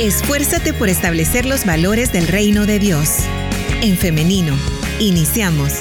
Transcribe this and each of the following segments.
Esfuérzate por establecer los valores del reino de Dios. En femenino, iniciamos.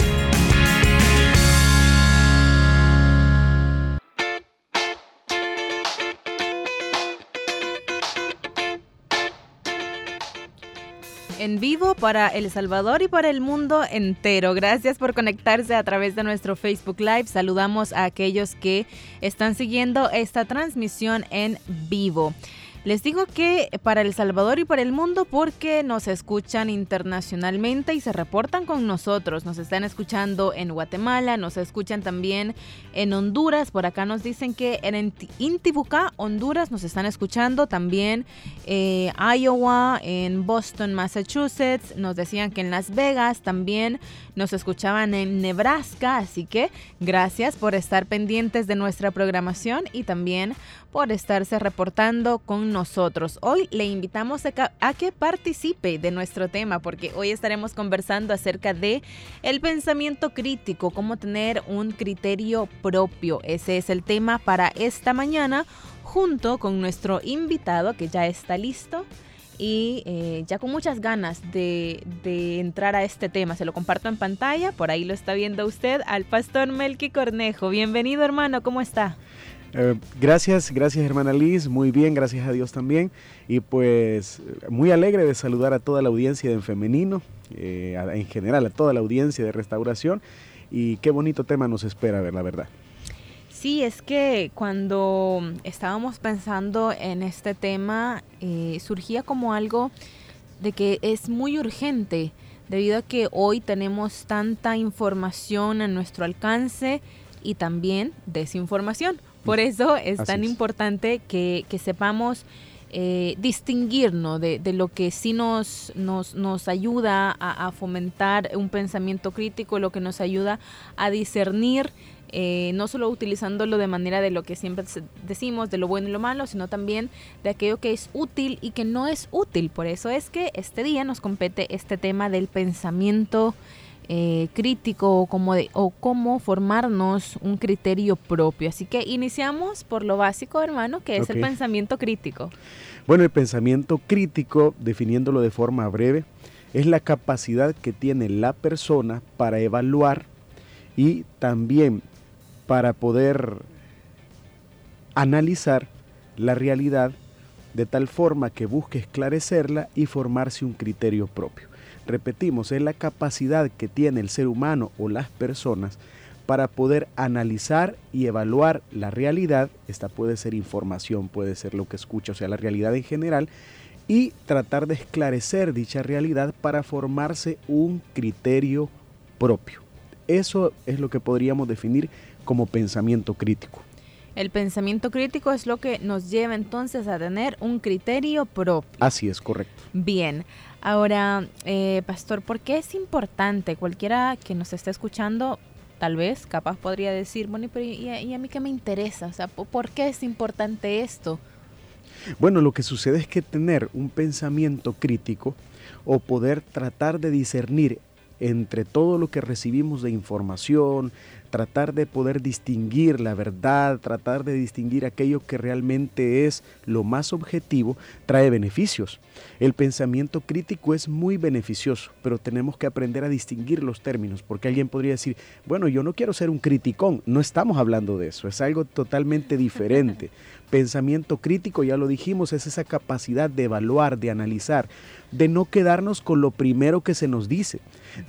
en vivo para El Salvador y para el mundo entero. Gracias por conectarse a través de nuestro Facebook Live. Saludamos a aquellos que están siguiendo esta transmisión en vivo. Les digo que para El Salvador y para el mundo porque nos escuchan internacionalmente y se reportan con nosotros. Nos están escuchando en Guatemala, nos escuchan también en Honduras. Por acá nos dicen que en Intibucá, Honduras, nos están escuchando también eh, Iowa, en Boston, Massachusetts. Nos decían que en Las Vegas también nos escuchaban en Nebraska. Así que gracias por estar pendientes de nuestra programación y también por estarse reportando con nosotros. Hoy le invitamos a, que participe de nuestro tema porque hoy estaremos conversando acerca de el pensamiento crítico, cómo tener un criterio propio. Ese es el tema para esta mañana junto con nuestro invitado que ya está listo y eh, ya con muchas ganas de, de, entrar a este tema. Se lo comparto en pantalla, por ahí lo está viendo usted, al pastor Melqui Cornejo. Bienvenido hermano, ¿cómo está? Eh, gracias, gracias hermana Liz, muy bien, gracias a Dios también. Y pues muy alegre de saludar a toda la audiencia de En Femenino, eh, en general a toda la audiencia de Restauración. Y qué bonito tema nos espera, ver la verdad. Sí, es que cuando estábamos pensando en este tema, eh, surgía como algo de que es muy urgente, debido a que hoy tenemos tanta información a nuestro alcance y también desinformación. Por eso es tan importante que, sepamos eh, distinguirnos de, lo que sí nos, nos, ayuda a, fomentar un pensamiento crítico, lo que nos ayuda a discernir, eh, no solo utilizándolo de manera de lo que siempre decimos, de lo bueno y lo malo, sino también de aquello que es útil y que no es útil. Por eso es que este día nos compete este tema del pensamiento eh, crítico o, como de, o cómo formarnos un criterio propio. Así que iniciamos por lo básico, hermano, que es el pensamiento crítico. Bueno, el pensamiento crítico, definiéndolo de forma breve, es la capacidad que tiene la persona para evaluar y también para poder analizar la realidad de tal forma que busque esclarecerla y formarse un criterio propio. Repetimos, es la capacidad que tiene el ser humano o las personas para poder analizar y evaluar la realidad. Esta puede ser información, puede ser lo que escucha, o sea, la realidad en general, y tratar de esclarecer dicha realidad para formarse un criterio propio. Eso es lo que podríamos definir como pensamiento crítico. El pensamiento crítico es lo que nos lleva entonces a tener un criterio propio. Así es, correcto. Bien, ahora, eh, pastor, ¿por qué es importante? Cualquiera que nos esté escuchando, tal vez, capaz podría decir, bueno, pero ¿y a, mí qué me interesa? O sea, ¿por qué es importante esto? Bueno, lo que sucede es que tener un pensamiento crítico o poder tratar de discernir entre todo lo que recibimos de información, tratar de poder distinguir la verdad, tratar de distinguir aquello que realmente es lo más objetivo, trae beneficios. El pensamiento crítico es muy beneficioso, pero tenemos que aprender a distinguir los términos, porque alguien podría decir, bueno, yo no quiero ser un criticón, no estamos hablando de eso, es algo totalmente diferente. Pensamiento crítico, ya lo dijimos, es esa capacidad de evaluar, de analizar, de no quedarnos con lo primero que se nos dice,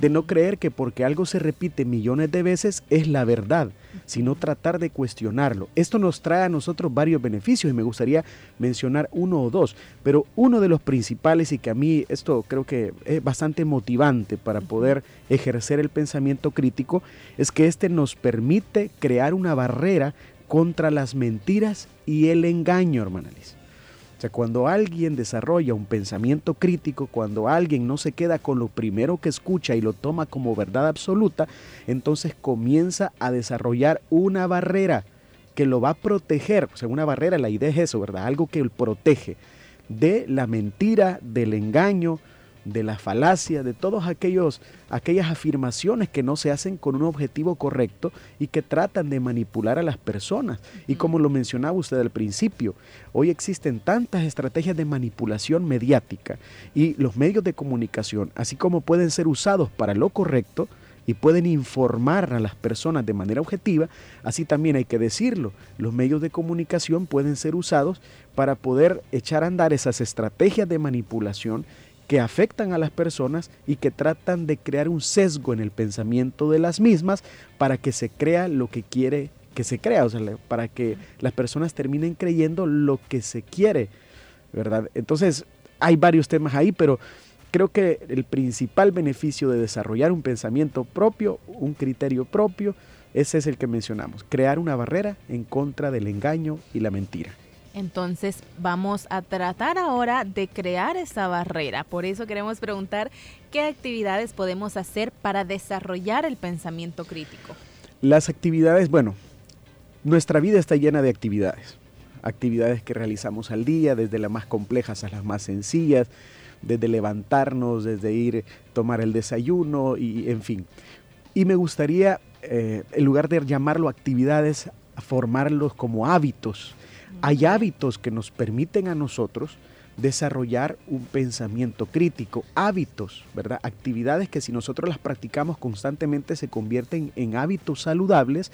de no creer que porque algo se repite millones de veces es la verdad, sino tratar de cuestionarlo. Esto nos trae a nosotros varios beneficios y me gustaría mencionar uno o dos, pero uno de los principales y que a mí esto creo que es bastante motivante para poder ejercer el pensamiento crítico es que este nos permite crear una barrera contra las mentiras y el engaño, hermana Liz sea, cuando alguien desarrolla un pensamiento crítico, cuando alguien no se queda con lo primero que escucha y lo toma como verdad absoluta, entonces comienza a desarrollar una barrera que lo va a proteger. O sea, una barrera, la idea es eso, ¿verdad? Algo que protege de la mentira, del engaño, de la falacia, de todas aquellos, aquellas afirmaciones que no se hacen con un objetivo correcto y que tratan de manipular a las personas. Y como lo mencionaba usted al principio, hoy existen tantas estrategias de manipulación mediática y los medios de comunicación, así como pueden ser usados para lo correcto, y pueden informar a las personas de manera objetiva, así también hay que decirlo, los medios de comunicación pueden ser usados para poder echar a andar esas estrategias de manipulación que afectan a las personas y que tratan de crear un sesgo en el pensamiento de las mismas para que se crea lo que quiere que se crea, o sea, para que las personas terminen creyendo lo que se quiere, ¿verdad? Entonces, hay varios temas ahí, pero creo que el principal beneficio de desarrollar un pensamiento propio, un criterio propio, ese es el que mencionamos, crear una barrera en contra del engaño y la mentira. Entonces vamos a tratar ahora de crear esa barrera. Por eso queremos preguntar qué actividades podemos hacer para desarrollar el pensamiento crítico. Las actividades, bueno, nuestra vida está llena de actividades. Actividades que realizamos al día, desde las más complejas a las más sencillas, desde levantarnos, desde ir tomar el desayuno y en fin. Y me gustaría, eh, en lugar de llamarlo actividades, formarlos como hábitos hay hábitos que nos permiten a nosotros desarrollar un pensamiento crítico, hábitos, ¿verdad? Actividades que si nosotros las practicamos constantemente se convierten en hábitos saludables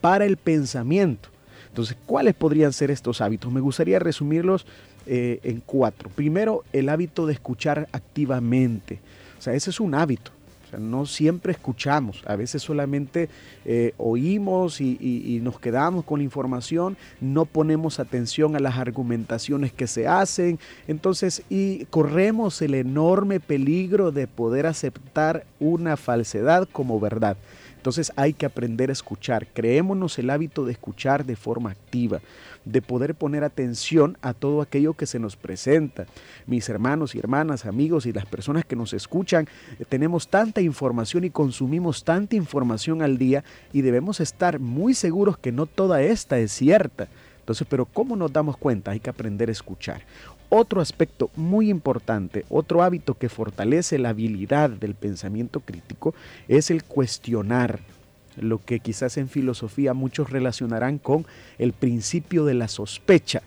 para el pensamiento. Entonces, ¿cuáles podrían ser estos hábitos? Me gustaría resumirlos eh, en cuatro. Primero, el hábito de escuchar activamente. O sea, ese es un hábito no siempre escuchamos, a veces solamente eh, oímos y, nos quedamos con la información, no ponemos atención a las argumentaciones que se hacen, entonces y corremos el enorme peligro de poder aceptar una falsedad como verdad. Entonces hay que aprender a escuchar, creémonos el hábito de escuchar de forma activa de poder poner atención a todo aquello que se nos presenta. Mis hermanos y hermanas, amigos y las personas que nos escuchan, eh, tenemos tanta información y consumimos tanta información al día y debemos estar muy seguros que no toda esta es cierta. Entonces, pero ¿cómo nos damos cuenta? Hay que aprender a escuchar. Otro aspecto muy importante, otro hábito que fortalece la habilidad del pensamiento crítico es el cuestionar lo que quizás en filosofía muchos relacionarán con el principio de la sospecha,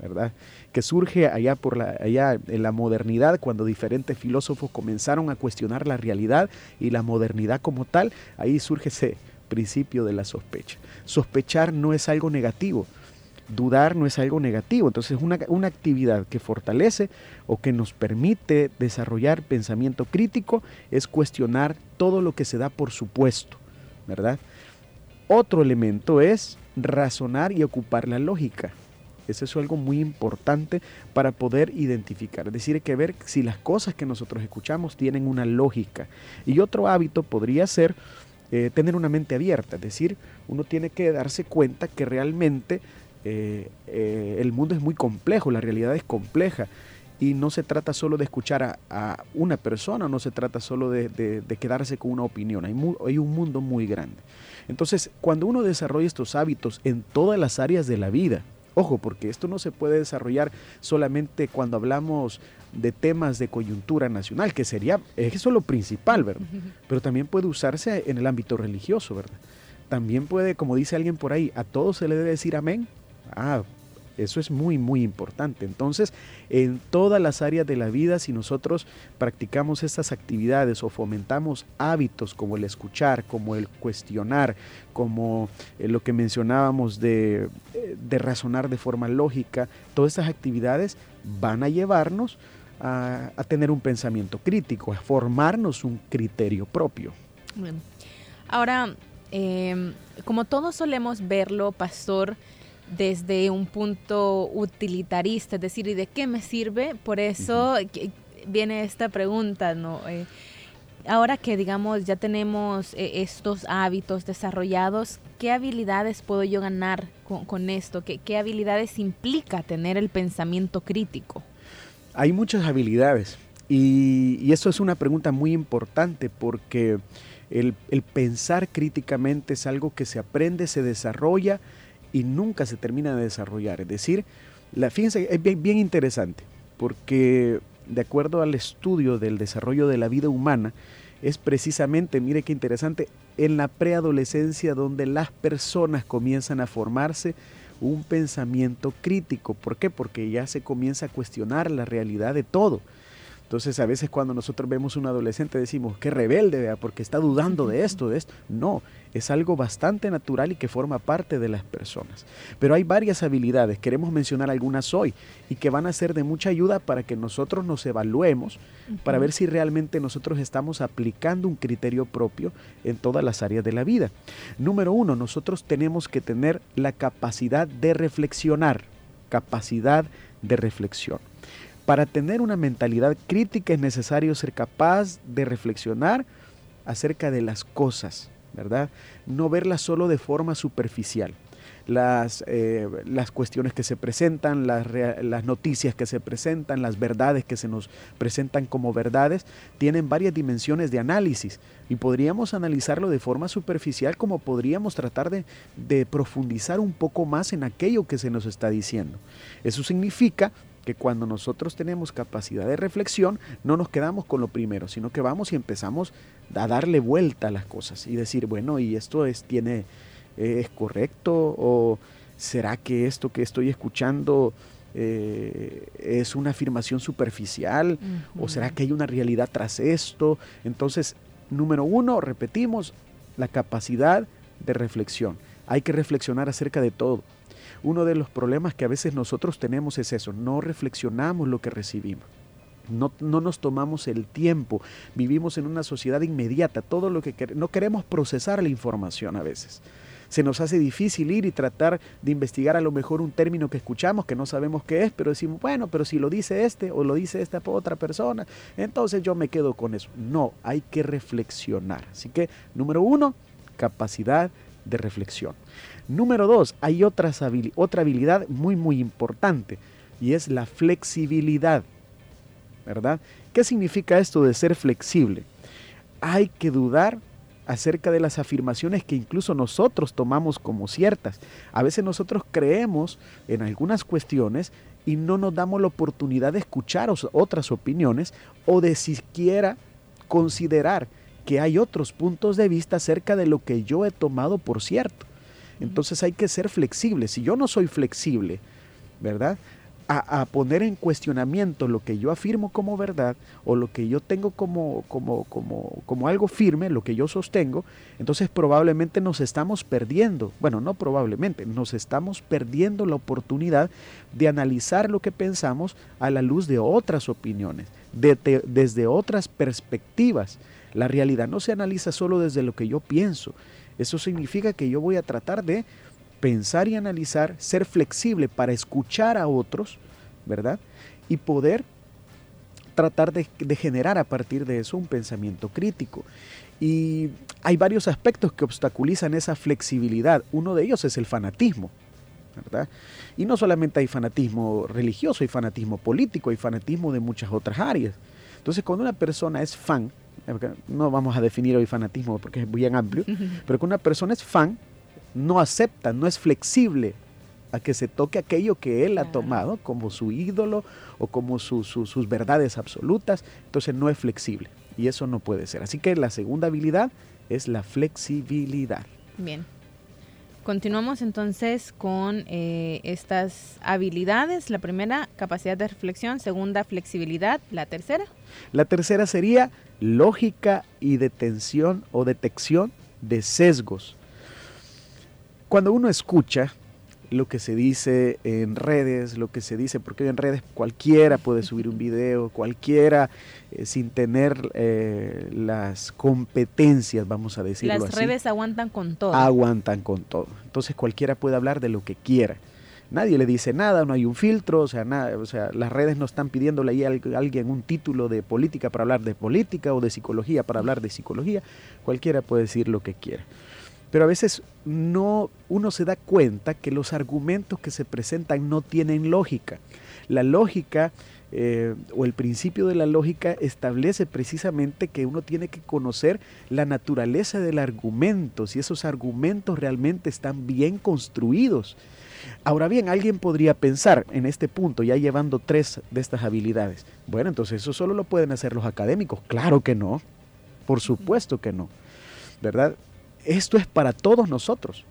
¿verdad? Que surge allá, por la, allá en la modernidad, cuando diferentes filósofos comenzaron a cuestionar la realidad y la modernidad como tal, ahí surge ese principio de la sospecha. Sospechar no es algo negativo, dudar no es algo negativo. Entonces, una, una, actividad que fortalece o que nos permite desarrollar pensamiento crítico es cuestionar todo lo que se da por supuesto. ¿verdad? Otro elemento es razonar y ocupar la lógica. Eso es algo muy importante para poder identificar. Es decir, hay que ver si las cosas que nosotros escuchamos tienen una lógica. Y otro hábito podría ser eh, tener una mente abierta. Es decir, uno tiene que darse cuenta que realmente eh, eh, el mundo es muy complejo, la realidad es compleja y no se trata solo de escuchar a, una persona, no se trata solo de, quedarse con una opinión, hay, hay, un mundo muy grande. Entonces, cuando uno desarrolla estos hábitos en todas las áreas de la vida, ojo, porque esto no se puede desarrollar solamente cuando hablamos de temas de coyuntura nacional, que sería, eso es lo principal, ¿verdad? Pero también puede usarse en el ámbito religioso, ¿verdad? También puede, como dice alguien por ahí, a todos se le debe decir amén. Ah, eso es muy, muy importante. Entonces, en todas las áreas de la vida, si nosotros practicamos estas actividades o fomentamos hábitos como el escuchar, como el cuestionar, como eh, lo que mencionábamos de, eh, de, razonar de forma lógica, todas estas actividades van a llevarnos a, tener un pensamiento crítico, a formarnos un criterio propio. Ahora, em, como todos solemos verlo, pastor, desde un punto utilitarista, es decir, ¿y de qué me sirve? Por eso viene esta pregunta, ¿no? Eh, ahora que digamos ya tenemos eh, estos hábitos desarrollados, ¿qué habilidades puedo yo ganar con, esto? ¿Qué, ¿Qué, habilidades implica tener el pensamiento crítico? Hay muchas habilidades y, y eso es una pregunta muy importante porque el, el pensar críticamente es algo que se aprende, se desarrolla y nunca se termina de desarrollar. Es decir, la, fíjense, es bien, bien interesante, porque de acuerdo al estudio del desarrollo de la vida humana, es precisamente, mire qué interesante, en la preadolescencia donde las personas comienzan a formarse un pensamiento crítico. ¿Por qué? Porque ya se comienza a cuestionar la realidad de todo. Entonces a veces cuando nosotros vemos un adolescente decimos, qué rebelde, porque está dudando de esto, de esto. No, es algo bastante natural y que forma parte de las personas. Pero hay varias habilidades, queremos mencionar algunas hoy y que van a ser de mucha ayuda para que nosotros nos evaluemos, para ver si realmente nosotros estamos aplicando un criterio propio en todas las áreas de la vida. Número uno, nosotros tenemos que tener la capacidad de reflexionar, capacidad de reflexión. Para tener una mentalidad crítica es necesario ser capaz de reflexionar acerca de las cosas, ¿verdad? No verlas solo de forma superficial. Las, eh, las cuestiones que se presentan, las, las noticias que se presentan, las verdades que se nos presentan como verdades, tienen varias dimensiones de análisis y podríamos analizarlo de forma superficial como podríamos tratar de, de profundizar un poco más en aquello que se nos está diciendo. Eso significa que cuando nosotros tenemos capacidad de reflexión, no nos quedamos con lo primero, sino que vamos y empezamos a darle vuelta a las cosas y decir, bueno, ¿y esto es, tiene, es correcto? ¿O será que esto que estoy escuchando eh, es una afirmación superficial? ¿O será que hay una realidad tras esto? Entonces, número uno, repetimos, la capacidad de reflexión. Hay que reflexionar acerca de todo uno de los problemas que a veces nosotros tenemos es eso, no reflexionamos lo que recibimos. No, nos tomamos el tiempo, vivimos en una sociedad inmediata, todo lo que no queremos procesar la información a veces. Se nos hace difícil ir y tratar de investigar a lo mejor un término que escuchamos que no sabemos qué es, pero decimos, bueno, pero si lo dice este o lo dice esta otra persona, entonces yo me quedo con eso. No, hay que reflexionar. Así que, número uno, capacidad de reflexión. Número dos, hay otra habilidad muy, muy importante y es la flexibilidad. ¿Verdad? ¿Qué significa esto de ser flexible? Hay que dudar acerca de las afirmaciones que incluso nosotros tomamos como ciertas. A veces nosotros creemos en algunas cuestiones y no nos damos la oportunidad de escuchar otras opiniones o de siquiera considerar que hay otros puntos de vista acerca de lo que yo he tomado por cierto. Entonces hay que ser flexible. Si yo no soy flexible, ¿verdad? A, poner en cuestionamiento lo que yo afirmo como verdad o lo que yo tengo como, como, como, como algo firme, lo que yo sostengo, entonces probablemente nos estamos perdiendo, bueno, no probablemente, nos estamos perdiendo la oportunidad de analizar lo que pensamos a la luz de otras opiniones, desde otras perspectivas. La realidad no se analiza solo desde lo que yo pienso, eso significa que yo voy a tratar de pensar y analizar, ser flexible para escuchar a otros, ¿verdad? Y poder tratar de, generar a partir de eso un pensamiento crítico. Y hay varios aspectos que obstaculizan esa flexibilidad. Uno de ellos es el fanatismo, ¿verdad? Y no solamente hay fanatismo religioso, hay fanatismo político, hay fanatismo de muchas otras áreas. Entonces, cuando una persona es fan, no vamos a definir hoy fanatismo porque es bien amplio, pero que una persona es fan, no acepta, no es flexible a que se toque aquello que él ha tomado como su ídolo o como sus verdades absolutas, entonces no es flexible y eso no puede ser. Así que la segunda habilidad es la flexibilidad. Bien. Continuamos entonces con eh, estas habilidades. La primera, capacidad de reflexión. Segunda, flexibilidad. La tercera. La tercera sería lógica y detención o detección de sesgos. Cuando uno escucha lo que se dice en redes, lo que se dice, porque en redes cualquiera puede subir un video, cualquiera eh, sin tener eh, las competencias, vamos a decirlo las así. Las redes aguantan con todo. Aguantan con todo. Entonces cualquiera puede hablar de lo que quiera nadie le dice nada, no hay un filtro, o sea, nada, o sea, las redes no están pidiéndole ahí a alguien un título de política para hablar de política o de psicología para hablar de psicología, cualquiera puede decir lo que quiera. Pero a veces no, uno se da cuenta que los argumentos que se presentan no tienen lógica. La lógica eh, o el principio de la lógica establece precisamente que uno tiene que conocer la naturaleza del argumento, si esos argumentos realmente están bien construidos Ahora bien, alguien podría pensar en este punto, ya llevando tres de estas habilidades, bueno, entonces eso solo lo pueden hacer los académicos. Claro que no, por supuesto que no, ¿verdad? Esto es para todos nosotros.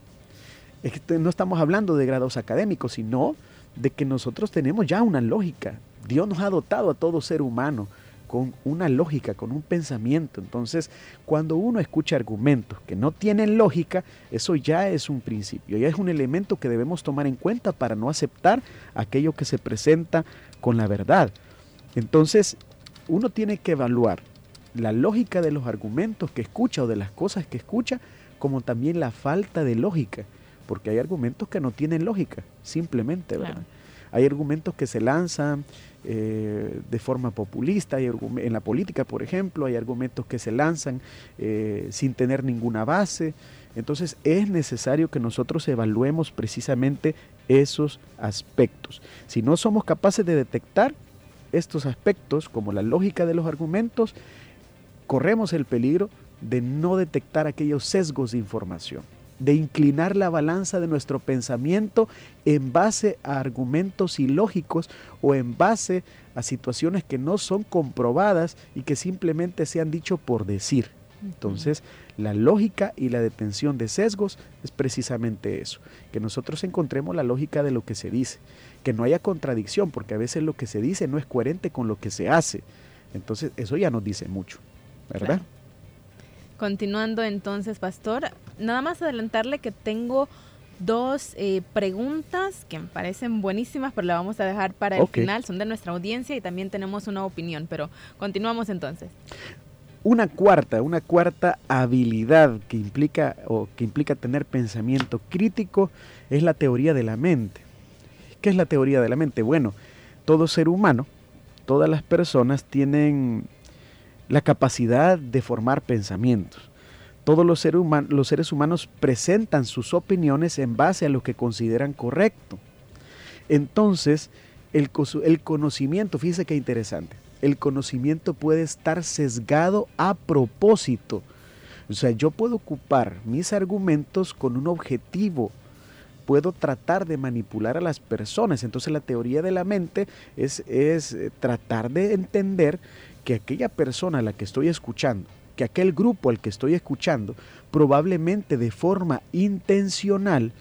no estamos hablando de grados académicos, sino de que nosotros tenemos ya una lógica. Dios nos ha dotado a todo ser humano con una lógica, con un pensamiento. Entonces, cuando uno escucha argumentos que no tienen lógica, eso ya es un principio, ya es un elemento que debemos tomar en cuenta para no aceptar aquello que se presenta con la verdad. Entonces, uno tiene que evaluar la lógica de los argumentos que escucha o de las cosas que escucha, como también la falta de lógica, porque hay argumentos que no tienen lógica, simplemente, ¿verdad? Hay argumentos que se lanzan eh, de forma populista, hay en la política, por ejemplo, hay argumentos que se lanzan eh, sin tener ninguna base. Entonces es necesario que nosotros evaluemos precisamente esos aspectos. Si no somos capaces de detectar estos aspectos, como la lógica de los argumentos, corremos el peligro de no detectar aquellos sesgos de información de inclinar la balanza de nuestro pensamiento en base a argumentos ilógicos o en base a situaciones que no son comprobadas y que simplemente se han dicho por decir. Entonces, la lógica y la detención de sesgos es precisamente eso, que nosotros encontremos la lógica de lo que se dice, que no haya contradicción, porque a veces lo que se dice no es coherente con lo que se hace. Entonces, eso ya nos dice mucho, ¿verdad? Continuando entonces, pastor, nada más adelantarle que tengo dos eh, preguntas que me parecen buenísimas, pero la vamos a dejar para el final. Son de nuestra audiencia y también tenemos una opinión, pero continuamos entonces. Una cuarta, una cuarta habilidad que implica o que implica tener pensamiento crítico es la teoría de la mente. ¿Qué es la teoría de la mente? Bueno, todo ser humano, todas las personas tienen la capacidad de formar pensamientos. Todos los, seres humanos presentan sus opiniones en base a lo que consideran correcto. Entonces, el, el conocimiento, fíjese qué interesante, el conocimiento puede estar sesgado a propósito. O sea, yo puedo ocupar mis argumentos con un objetivo, puedo tratar de manipular a las personas. Entonces la teoría de la mente es, es eh, tratar de entender que aquella persona a la que estoy escuchando, que aquel grupo al que estoy escuchando, probablemente de forma intencional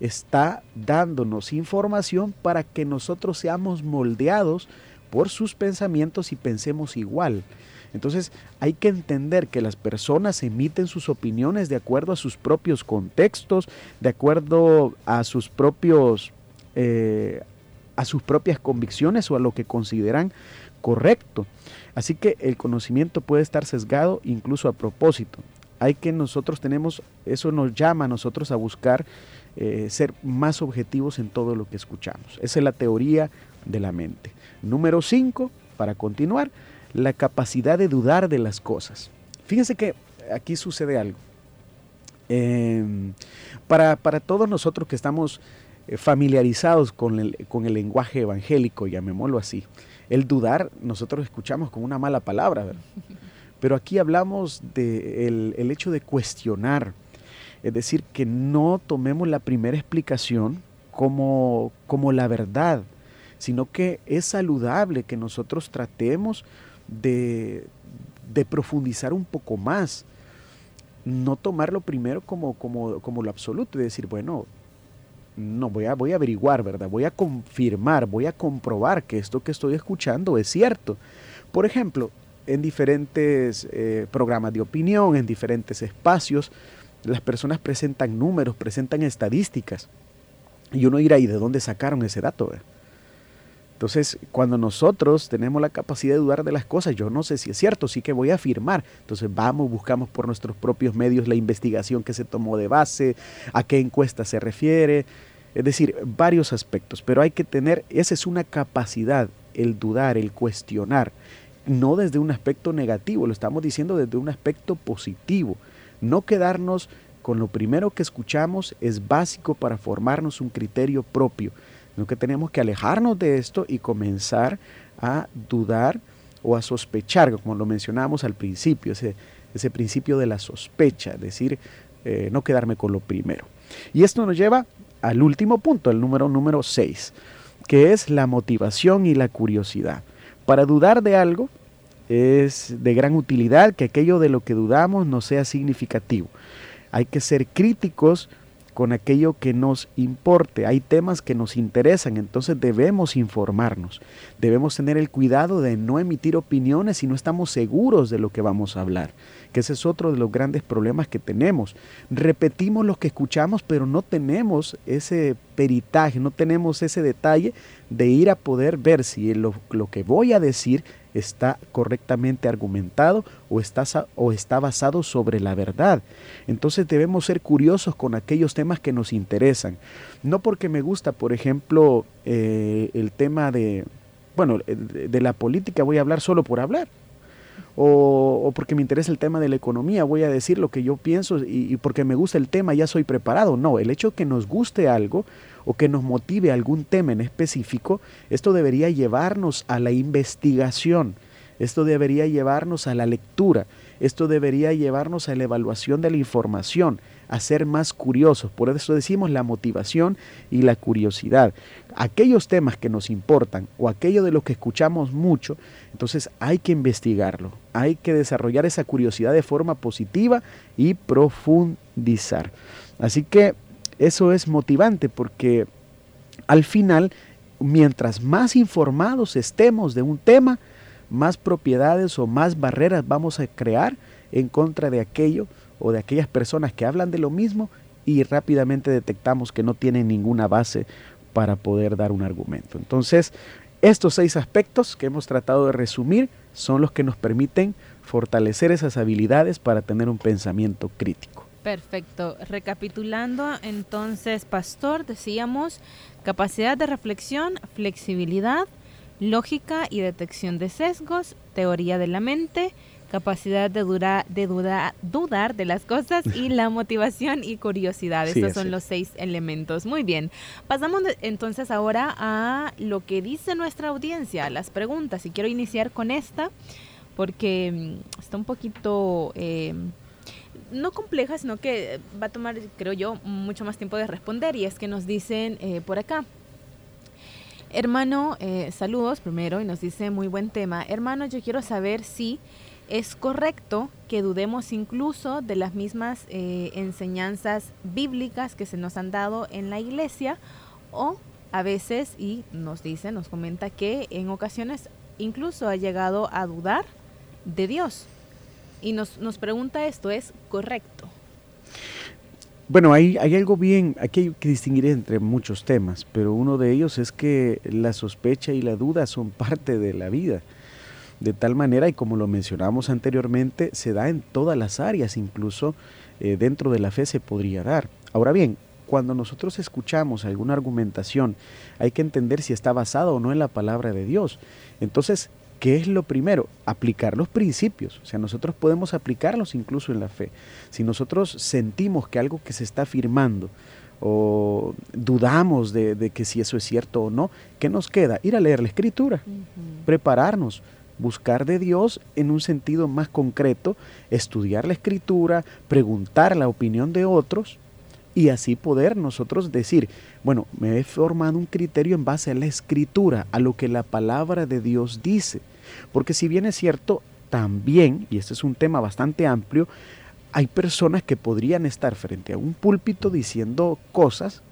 está dándonos información para que nosotros seamos moldeados por sus pensamientos y pensemos igual. Entonces hay que entender que las personas emiten sus opiniones de acuerdo a sus propios contextos, de acuerdo a sus propios eh, a sus propias convicciones o a lo que consideran correcto. Así que el conocimiento puede estar sesgado incluso a propósito. Hay que nosotros tenemos, eso nos llama a nosotros a buscar eh, ser más objetivos en todo lo que escuchamos. Esa es la teoría de la mente. Número 5, para continuar, la capacidad de dudar de las cosas. Fíjense que aquí sucede algo. Em, para, todos nosotros que estamos eh, familiarizados con el, con el lenguaje evangélico, llamémoslo así, el dudar nosotros escuchamos como una mala palabra, pero aquí hablamos del de el hecho de cuestionar, es decir, que no tomemos la primera explicación como, como la verdad, sino que es saludable que nosotros tratemos de, de profundizar un poco más, no tomarlo primero como, como, como lo absoluto y decir, bueno, no, voy a, voy a averiguar, ¿verdad? Voy a confirmar, voy a comprobar que esto que estoy escuchando es cierto. Por ejemplo, en diferentes eh, programas de opinión, en diferentes espacios, las personas presentan números, presentan estadísticas. Y uno dirá, ¿y de dónde sacaron ese dato? Entonces, cuando nosotros tenemos la capacidad de dudar de las cosas, yo no sé si es cierto, sí que voy a afirmar. Entonces, vamos, buscamos por nuestros propios medios la investigación que se tomó de base, a qué encuesta se refiere, es decir, varios aspectos. Pero hay que tener, esa es una capacidad, el dudar, el cuestionar, no desde un aspecto negativo, lo estamos diciendo desde un aspecto positivo. No quedarnos con lo primero que escuchamos es básico para formarnos un criterio propio sino que tenemos que alejarnos de esto y comenzar a dudar o a sospechar, como lo mencionamos al principio, ese, ese principio de la sospecha, es decir, eh, no quedarme con lo primero. Y esto nos lleva al último punto, el número número 6, que es la motivación y la curiosidad. Para dudar de algo es de gran utilidad que aquello de lo que dudamos no sea significativo. Hay que ser críticos con aquello que nos importe. Hay temas que nos interesan, entonces debemos informarnos. Debemos tener el cuidado de no emitir opiniones si no estamos seguros de lo que vamos a hablar, que ese es otro de los grandes problemas que tenemos. Repetimos lo que escuchamos, pero no tenemos ese peritaje, no tenemos ese detalle de ir a poder ver si lo, lo que voy a decir está correctamente argumentado o está, o está basado sobre la verdad. Entonces debemos ser curiosos con aquellos temas que nos interesan. No porque me gusta, por ejemplo, eh, el tema de, bueno, de la política voy a hablar solo por hablar. O, porque me interesa el tema de la economía, voy a decir lo que yo pienso y, y porque me gusta el tema ya soy preparado. No, el hecho que nos guste algo o que nos motive algún tema en específico, esto debería llevarnos a la investigación, esto debería llevarnos a la lectura, esto debería llevarnos a la evaluación de la información, a ser más curiosos. Por eso decimos la motivación y la curiosidad. Aquellos temas que nos importan o aquello de lo que escuchamos mucho, entonces hay que investigarlo, hay que desarrollar esa curiosidad de forma positiva y profundizar. Así que eso es motivante porque al final, mientras más informados estemos de un tema, más propiedades o más barreras vamos a crear en contra de aquello o de aquellas personas que hablan de lo mismo y rápidamente detectamos que no tienen ninguna base para poder dar un argumento. Entonces, estos seis aspectos que hemos tratado de resumir son los que nos permiten fortalecer esas habilidades para tener un pensamiento crítico. Perfecto. Recapitulando, entonces, Pastor, decíamos capacidad de reflexión, flexibilidad, lógica y detección de sesgos, teoría de la mente, capacidad de, de dudar de las cosas y la motivación y curiosidad. Estos son los seis elementos. Muy bien. Pasamos entonces ahora a lo que dice nuestra audiencia, las preguntas. Y quiero iniciar con esta porque mm, está un poquito... Eh, no compleja, sino que va a tomar, creo yo, mucho más tiempo de responder. Y es que nos dicen eh, por acá. Hermano, eh, saludos primero y nos dice muy buen tema. Hermano, yo quiero saber si es correcto que dudemos incluso de las mismas eh, enseñanzas bíblicas que se nos han dado en la iglesia o a veces, y nos dice, nos comenta que en ocasiones incluso ha llegado a dudar de Dios y nos, nos pregunta esto, ¿es correcto? Bueno, hay, hay algo bien, aquí hay que distinguir entre muchos temas, pero uno de ellos es que la sospecha y la duda son parte de la vida. De tal manera, y como lo mencionamos anteriormente, se da en todas las áreas, incluso eh, dentro de la fe se podría dar. Ahora bien, cuando nosotros escuchamos alguna argumentación, hay que entender si está basada o no en la palabra de Dios. Entonces, ¿Qué es lo primero? Aplicar los principios. O sea, nosotros podemos aplicarlos incluso en la fe. Si nosotros sentimos que algo que se está afirmando o dudamos de, que si eso es cierto o no, ¿qué nos queda? Ir a leer la escritura, prepararnos, buscar de Dios en un sentido más concreto, estudiar la escritura, preguntar la opinión de otros y así poder nosotros decir, bueno, me he formado un criterio en base a la escritura, a lo que la palabra de Dios dice. Porque si bien es cierto, también, y este es un tema bastante amplio, hay personas que podrían estar frente a un púlpito diciendo cosas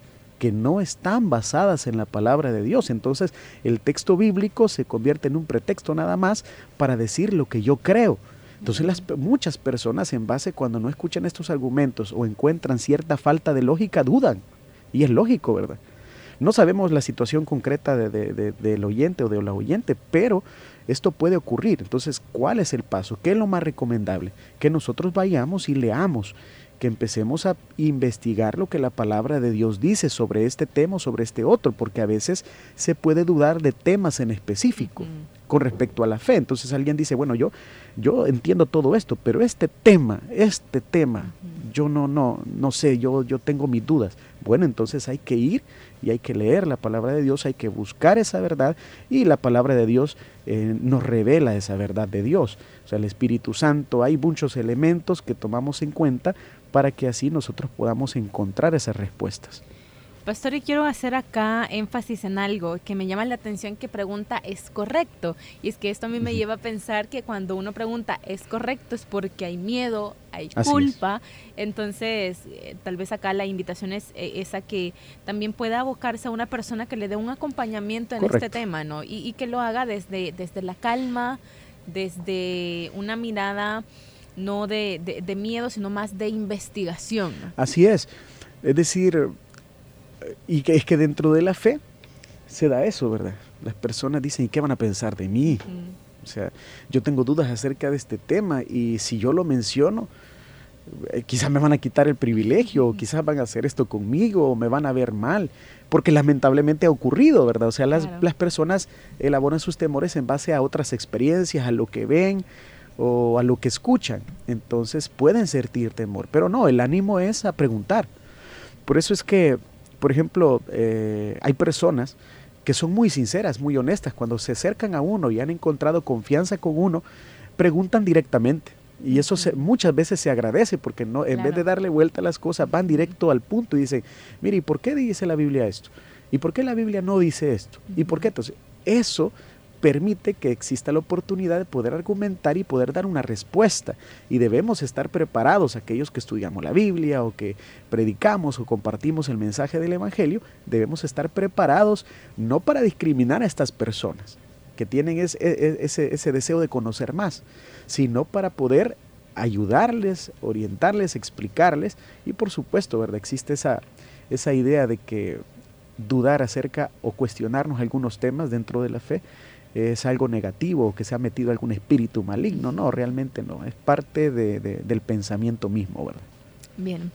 que no están basadas en la palabra de Dios. Entonces el texto bíblico se convierte en un pretexto nada más para decir lo que yo creo. Entonces las, muchas personas en base cuando no escuchan estos argumentos o encuentran cierta falta de lógica dudan. Y es lógico, ¿verdad? No sabemos la situación concreta de, del oyente o de la oyente, pero esto puede ocurrir. Entonces, ¿cuál es el paso? ¿Qué es lo más recomendable? Que nosotros vayamos y leamos, que empecemos a investigar lo que la palabra de Dios dice sobre este tema o sobre este otro, porque a veces se puede dudar de temas en específico con respecto a la fe. Entonces alguien dice, bueno, yo, yo entiendo todo esto, pero este tema, este tema, yo no, no, no sé, yo, yo tengo mis dudas. Bueno, entonces hay que ir y hay que leer la palabra de Dios, hay que buscar esa verdad y la palabra de Dios eh, nos revela esa verdad de Dios. O sea, el Espíritu Santo, hay muchos elementos que tomamos en cuenta para que así nosotros podamos encontrar esas respuestas. Pastor, y quiero hacer acá énfasis en algo que me llama la atención que pregunta es correcto. Y es que esto a mí me lleva a pensar que cuando uno pregunta es correcto es porque hay miedo, hay culpa. Entonces, eh, tal vez acá la invitación es eh, esa que también pueda abocarse a una persona que le dé un acompañamiento en este tema, ¿no? Y, que lo haga desde, desde la calma, desde una mirada no de, de miedo, sino más de investigación. Así es. Es decir, y que es que dentro de la fe se da eso, ¿verdad? Las personas dicen, ¿y qué van a pensar de mí? O sea, yo tengo dudas acerca de este tema y si yo lo menciono, eh, quizás me van a quitar el privilegio, o quizás van a hacer esto conmigo, o me van a ver mal, porque lamentablemente ha ocurrido, ¿verdad? O sea, las, las personas elaboran sus temores en base a otras experiencias, a lo que ven o a lo que escuchan. Entonces pueden sentir temor, pero no, el ánimo es a preguntar. Por eso es que por ejemplo, eh, hay personas que son muy sinceras, muy honestas, cuando se acercan a uno y han encontrado confianza con uno, preguntan directamente. Y eso muchas veces se agradece porque no, en vez de darle vuelta a las cosas, van directo al punto y dicen, mire, ¿y por qué dice la Biblia esto? ¿Y por qué la Biblia no dice esto? ¿Y por qué? Entonces, eso permite que exista la oportunidad de poder argumentar y poder dar una respuesta. Y debemos estar preparados, aquellos que estudiamos la Biblia o que predicamos o compartimos el mensaje del Evangelio, debemos estar preparados no para discriminar a estas personas que tienen e, e, ese, ese deseo de conocer más, sino para poder ayudarles, orientarles, explicarles y por supuesto, ¿verdad? Existe esa, esa idea de que dudar acerca o cuestionarnos algunos temas dentro de la fe es algo negativo, que se ha metido algún espíritu maligno. No, realmente no. Es parte de, del pensamiento mismo, ¿verdad? Bien.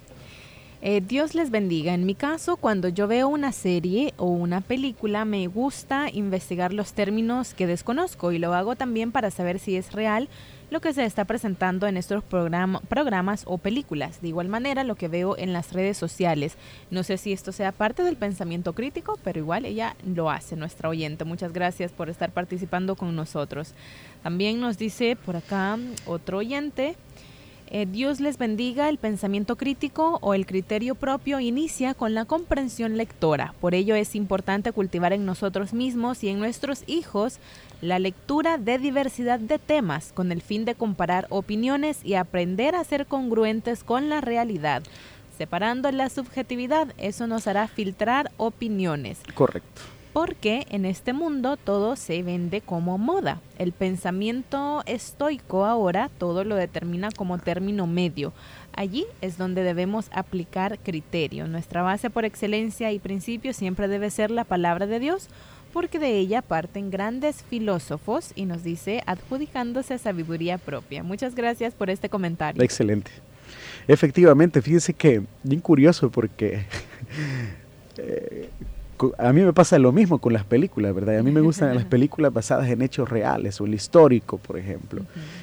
Eh, Dios les bendiga. En mi caso, cuando yo veo una serie o una película, me gusta investigar los términos que desconozco y lo hago también para saber si es real lo que se está presentando en estos programas o películas. De igual manera, lo que veo en las redes sociales. No sé si esto sea parte del pensamiento crítico, pero igual ella lo hace, nuestra oyente. Muchas gracias por estar participando con nosotros. También nos dice por acá otro oyente. Eh, Dios les bendiga, el pensamiento crítico o el criterio propio inicia con la comprensión lectora. Por ello es importante cultivar en nosotros mismos y en nuestros hijos la lectura de diversidad de temas con el fin de comparar opiniones y aprender a ser congruentes con la realidad. Separando la subjetividad, eso nos hará filtrar opiniones. Correcto. Porque en este mundo todo se vende como moda. El pensamiento estoico ahora todo lo determina como término medio. Allí es donde debemos aplicar criterio. Nuestra base por excelencia y principio siempre debe ser la palabra de Dios porque de ella parten grandes filósofos y nos dice adjudicándose sabiduría propia. Muchas gracias por este comentario. Excelente. Efectivamente, fíjense que bien curioso porque eh, a mí me pasa lo mismo con las películas, ¿verdad? A mí me gustan las películas basadas en hechos reales o el histórico, por ejemplo.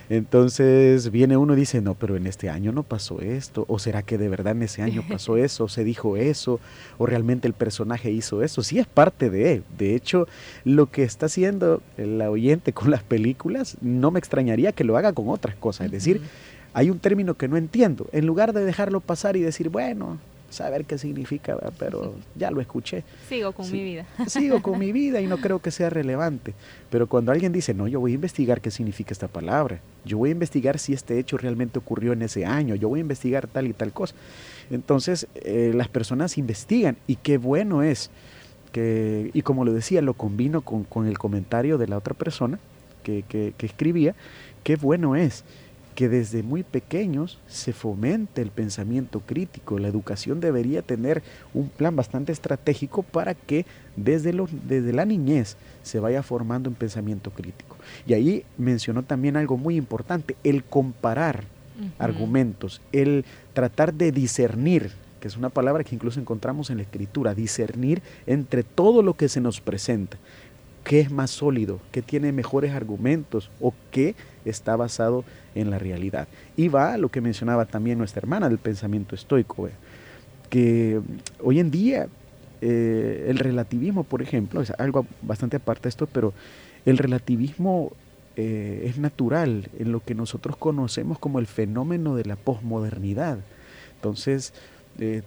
Entonces viene uno y dice, no, pero en este año no pasó esto, o será que de verdad en ese año pasó eso, o se dijo eso, o realmente el personaje hizo eso. Sí es parte de, de hecho, lo que está haciendo la oyente con las películas, no me extrañaría que lo haga con otras cosas. Es decir, hay un término que no entiendo. En lugar de dejarlo pasar y decir, bueno, saber qué significa, pero ya lo escuché. Sigo con mi vida. Sigo con mi vida y no creo que sea relevante. Pero cuando alguien dice, no, yo voy a investigar qué significa esta palabra, yo voy a investigar si este hecho realmente ocurrió en ese año, yo voy a investigar tal y tal cosa. Entonces, eh, las personas investigan y qué bueno es que, y como lo decía, lo combino con, con el comentario de la otra persona que, que, que escribía, qué bueno es que desde muy pequeños se fomente el pensamiento crítico. La educación debería tener un plan bastante estratégico para que desde, desde la niñez se vaya formando un pensamiento crítico. Y ahí mencionó también algo muy importante, el comparar argumentos, el tratar de discernir, que es una palabra que incluso encontramos en la escritura, discernir entre todo lo que se nos presenta qué es más sólido, qué tiene mejores argumentos o qué está basado en la realidad. Y va a lo que mencionaba también nuestra hermana del pensamiento estoico, que hoy en día eh, el relativismo, por ejemplo, es algo bastante aparte de esto, pero el relativismo eh, es natural en lo que nosotros conocemos como el fenómeno de la posmodernidad. Entonces, eh,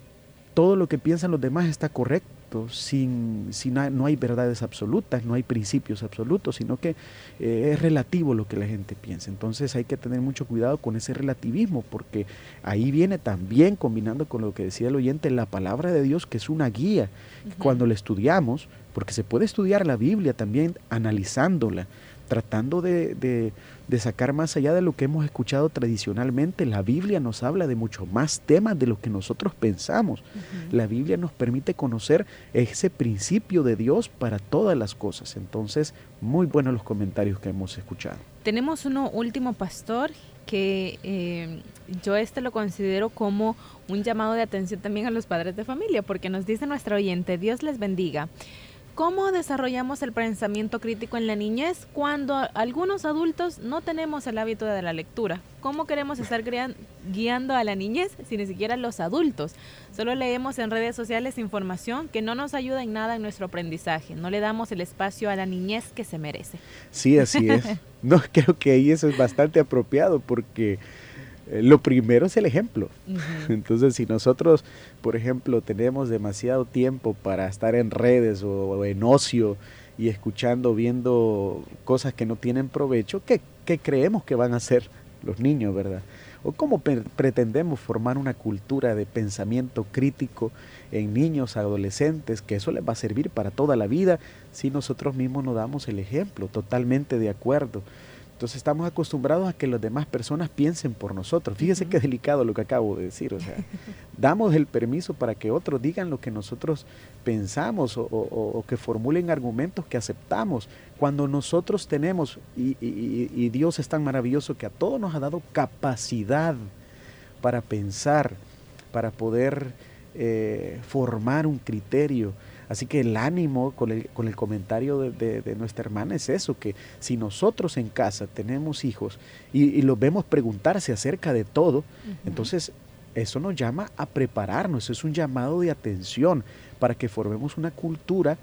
todo lo que piensan los demás está correcto, sin, sin no hay verdades absolutas, no hay principios absolutos, sino que eh, es relativo lo que la gente piensa. Entonces hay que tener mucho cuidado con ese relativismo, porque ahí viene también, combinando con lo que decía el oyente, la palabra de Dios, que es una guía. Cuando la estudiamos, porque se puede estudiar la Biblia también analizándola, tratando de, sacar más allá de lo que hemos escuchado tradicionalmente. La Biblia nos habla de mucho más temas de lo que nosotros pensamos. La Biblia nos permite conocer ese principio de Dios para todas las cosas. Entonces, muy buenos los comentarios que hemos escuchado. Tenemos uno último, pastor, que eh, yo este lo considero como un llamado de atención también a los padres de familia, porque nos dice nuestro oyente, Dios les bendiga. ¿Cómo desarrollamos el pensamiento crítico en la niñez cuando algunos adultos no tenemos el hábito de la lectura? ¿Cómo queremos estar guiando a la niñez si ni siquiera los adultos? Solo leemos en redes sociales información que no nos ayuda en nada en nuestro aprendizaje. No le damos el espacio a la niñez que se merece. Sí, así es. no, creo que ahí eso es bastante apropiado porque lo primero es el ejemplo. Entonces, si nosotros, por ejemplo, tenemos demasiado tiempo para estar en redes o, en ocio y escuchando, viendo cosas que no tienen provecho, ¿qué, creemos que van a hacer los niños, verdad? ¿O cómo pretendemos formar una cultura de pensamiento crítico en niños, adolescentes, que eso les va a servir para toda la vida si nosotros mismos no damos el ejemplo? Totalmente de acuerdo. Entonces estamos acostumbrados a que las demás personas piensen por nosotros. Fíjese qué delicado lo que acabo de decir. O sea, damos el permiso para que otros digan lo que nosotros pensamos o, que formulen argumentos que aceptamos. Cuando nosotros tenemos, y, Dios es tan maravilloso que a todos nos ha dado capacidad para pensar, para poder eh, formar un criterio, Así que el ánimo con el, con el comentario de, nuestra hermana es eso, que si nosotros en casa tenemos hijos y, los vemos preguntarse acerca de todo, entonces eso nos llama a prepararnos, es un llamado de atención para que formemos una cultura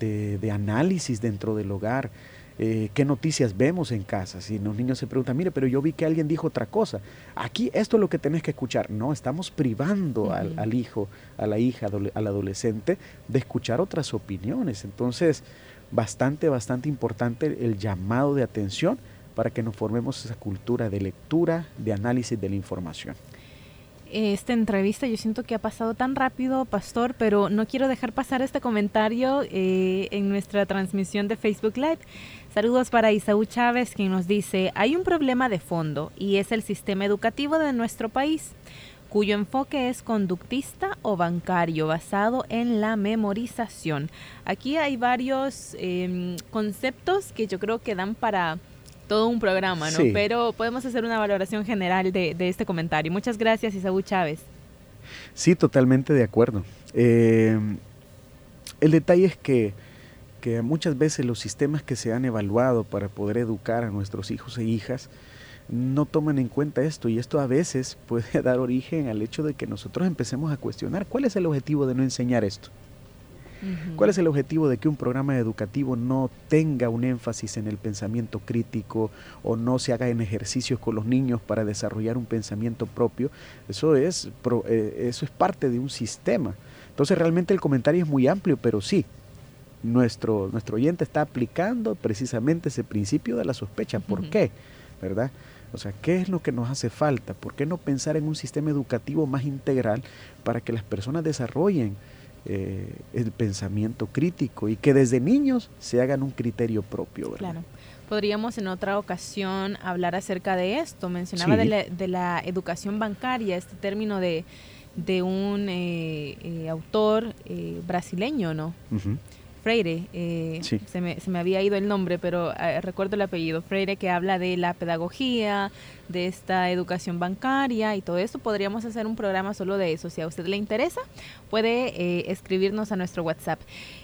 de, de análisis dentro del hogar, eh, qué noticias vemos en casa. Si los niños se preguntan, mire, pero yo vi que alguien dijo otra cosa. Aquí esto es lo que tenés que escuchar. No, estamos privando al, hijo, a la hija, al adolescente de escuchar otras opiniones. Entonces, bastante, bastante importante el llamado de atención para que nos formemos esa cultura de lectura, de análisis de la información esta entrevista yo siento que ha pasado tan rápido, Pastor, pero no quiero dejar pasar este comentario eh, en nuestra transmisión de Facebook Live. Saludos para Isaú Chávez, quien nos dice, hay un problema de fondo y es el sistema educativo de nuestro país, cuyo enfoque es conductista o bancario, basado en la memorización. Aquí hay varios em, conceptos que yo creo que dan para todo un programa, ¿no? Pero podemos hacer una valoración general de, este comentario. Muchas gracias, Isaú Chávez. Sí, totalmente de acuerdo. Eh, el detalle es que, que, muchas veces los sistemas que se han evaluado para poder educar a nuestros hijos e hijas no toman en cuenta esto y esto a veces puede dar origen al hecho de que nosotros empecemos a cuestionar cuál es el objetivo de no enseñar esto. ¿Cuál es el objetivo de que un programa educativo no tenga un énfasis en el pensamiento crítico o no se haga en ejercicios con los niños para desarrollar un pensamiento propio? Eso es, eh, eso es parte de un sistema. Entonces realmente el comentario es muy amplio, pero sí, nuestro, nuestro oyente está aplicando precisamente ese principio de la sospecha. ¿Por qué? ¿Verdad? O sea, ¿qué es lo que nos hace falta? ¿Por qué no pensar en un sistema educativo más integral para que las personas desarrollen eh, el pensamiento crítico y que desde niños se hagan un criterio propio. Claro. Podríamos en otra ocasión hablar acerca de esto. Mencionaba de, la, educación bancaria, este término de, de un eh, eh, autor brasileño, ¿no? Freire, eh, se, me, se, me, había ido el nombre, pero eh, recuerdo el apellido, Freire, que habla de la pedagogía, de esta educación bancaria y todo eso. Podríamos hacer un programa solo de eso. Si a usted le interesa, puede eh, escribirnos a nuestro WhatsApp.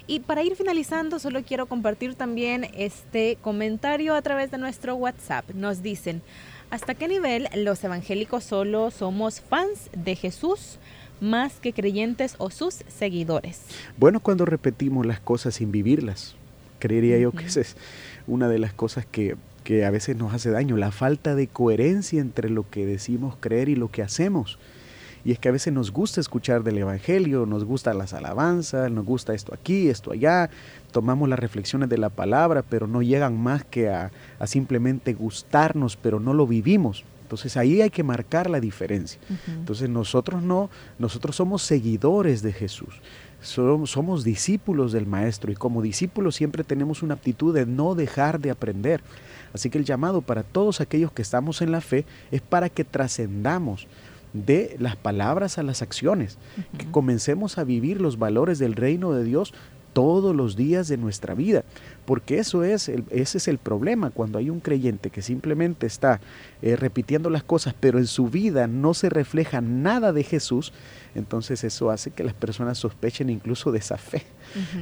Y para ir finalizando, solo quiero compartir también este comentario a través de nuestro WhatsApp. Nos dicen, ¿hasta qué nivel los evangélicos solo somos fans de Jesús? Más que creyentes o sus seguidores. Bueno, cuando repetimos las cosas sin vivirlas, creería yo que esa es una de las cosas que, que a veces nos hace daño, la falta de coherencia entre lo que decimos creer y lo que hacemos. Y es que a veces nos gusta escuchar del Evangelio, nos gusta las alabanzas, nos gusta esto aquí, esto allá, tomamos las reflexiones de la palabra, pero no llegan más que a, simplemente gustarnos, pero no lo vivimos. Entonces ahí hay que marcar la diferencia. Entonces nosotros no, nosotros somos seguidores de Jesús. Somos, somos, discípulos del Maestro y como discípulos siempre tenemos una aptitud de no dejar de aprender. Así que el llamado para todos aquellos que estamos en la fe es para que trascendamos de las palabras a las acciones, que comencemos a vivir los valores del reino de Dios todos los días de nuestra vida, porque eso es ese es el problema cuando hay un creyente que simplemente está eh, repitiendo las cosas, pero en su vida no se refleja nada de Jesús, entonces eso hace que las personas sospechen incluso de esa fe.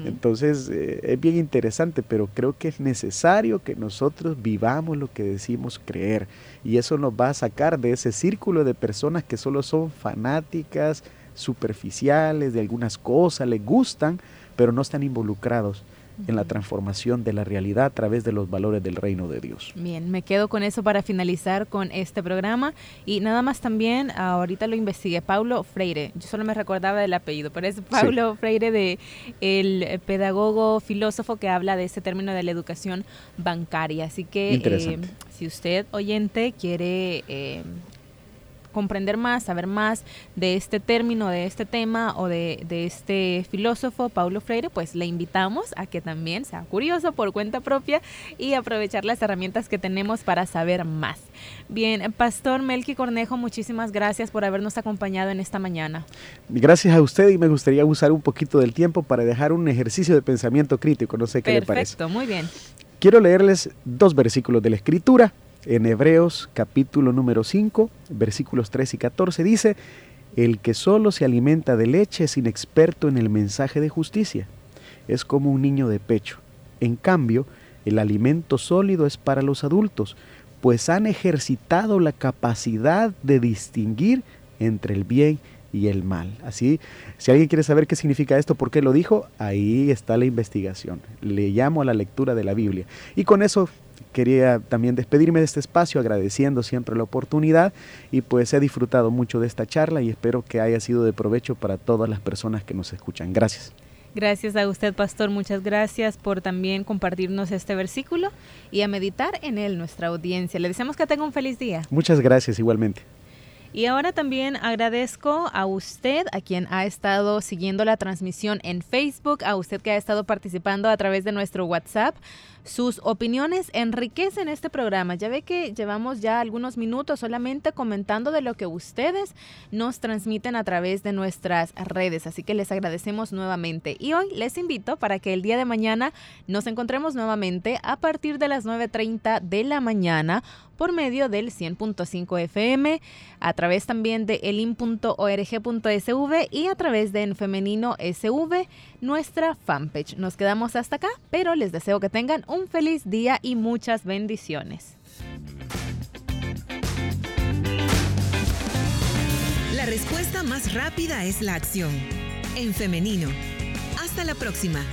Entonces eh, es bien interesante, pero creo que es necesario que nosotros vivamos lo que decimos creer y eso nos va a sacar de ese círculo de personas que solo son fanáticas, superficiales de algunas cosas, les gustan, pero no están involucrados en la transformación de la realidad a través de los valores del reino de Dios. Bien, me quedo con eso para finalizar con este programa. Y nada más también, ahorita lo investigué, Paulo Freire, yo solo me recordaba del apellido, pero es Paulo Freire de el pedagogo filósofo que habla de ese término de la educación bancaria, así que eh, si usted oyente quiere eh, comprender más, saber más de este término, de este tema o de, este filósofo, Paulo Freire, pues le invitamos a que también sea curioso por cuenta propia y aprovechar las herramientas que tenemos para saber más. Bien, Pastor Melqui Cornejo, muchísimas gracias por habernos acompañado en esta mañana. Gracias a usted y me gustaría usar un poquito del tiempo para dejar un ejercicio de pensamiento crítico, no sé qué le parece. Perfecto, muy bien. Quiero leerles dos versículos de la Escritura en Hebreos capítulo número 5, versículos 3 y 14 dice, el que solo se alimenta de leche es inexperto en el mensaje de justicia, es como un niño de pecho. En cambio, el alimento sólido es para los adultos, pues han ejercitado la capacidad de distinguir entre el bien y el mal. Así, si alguien quiere saber qué significa esto, por qué lo dijo, ahí está la investigación. Le llamo a la lectura de la Biblia. Y con eso quería también despedirme de este espacio agradeciendo siempre la oportunidad y pues he disfrutado mucho de esta charla y espero que haya sido de provecho para todas las personas que nos escuchan. Gracias. Gracias a usted, pastor. Muchas gracias por también compartirnos este versículo y a meditar en él nuestra audiencia. Le deseamos que tenga un feliz día. Muchas gracias igualmente. Y ahora también agradezco a usted, a quien ha estado siguiendo la transmisión en Facebook, a usted que ha estado participando a través de nuestro WhatsApp. Sus opiniones enriquecen este programa. Ya ve que llevamos ya algunos minutos solamente comentando de lo que ustedes nos transmiten a través de nuestras redes, así que les agradecemos nuevamente. Y hoy les invito para que el día de mañana nos encontremos nuevamente a partir de las 9.30 de la mañana por medio del 100.5 FM, a través también de elin.org.sv y a través de En Femenino SV, nuestra fanpage. Nos quedamos hasta acá, pero les deseo que tengan un feliz día y muchas bendiciones. La respuesta más rápida es la acción. En femenino. Hasta la próxima.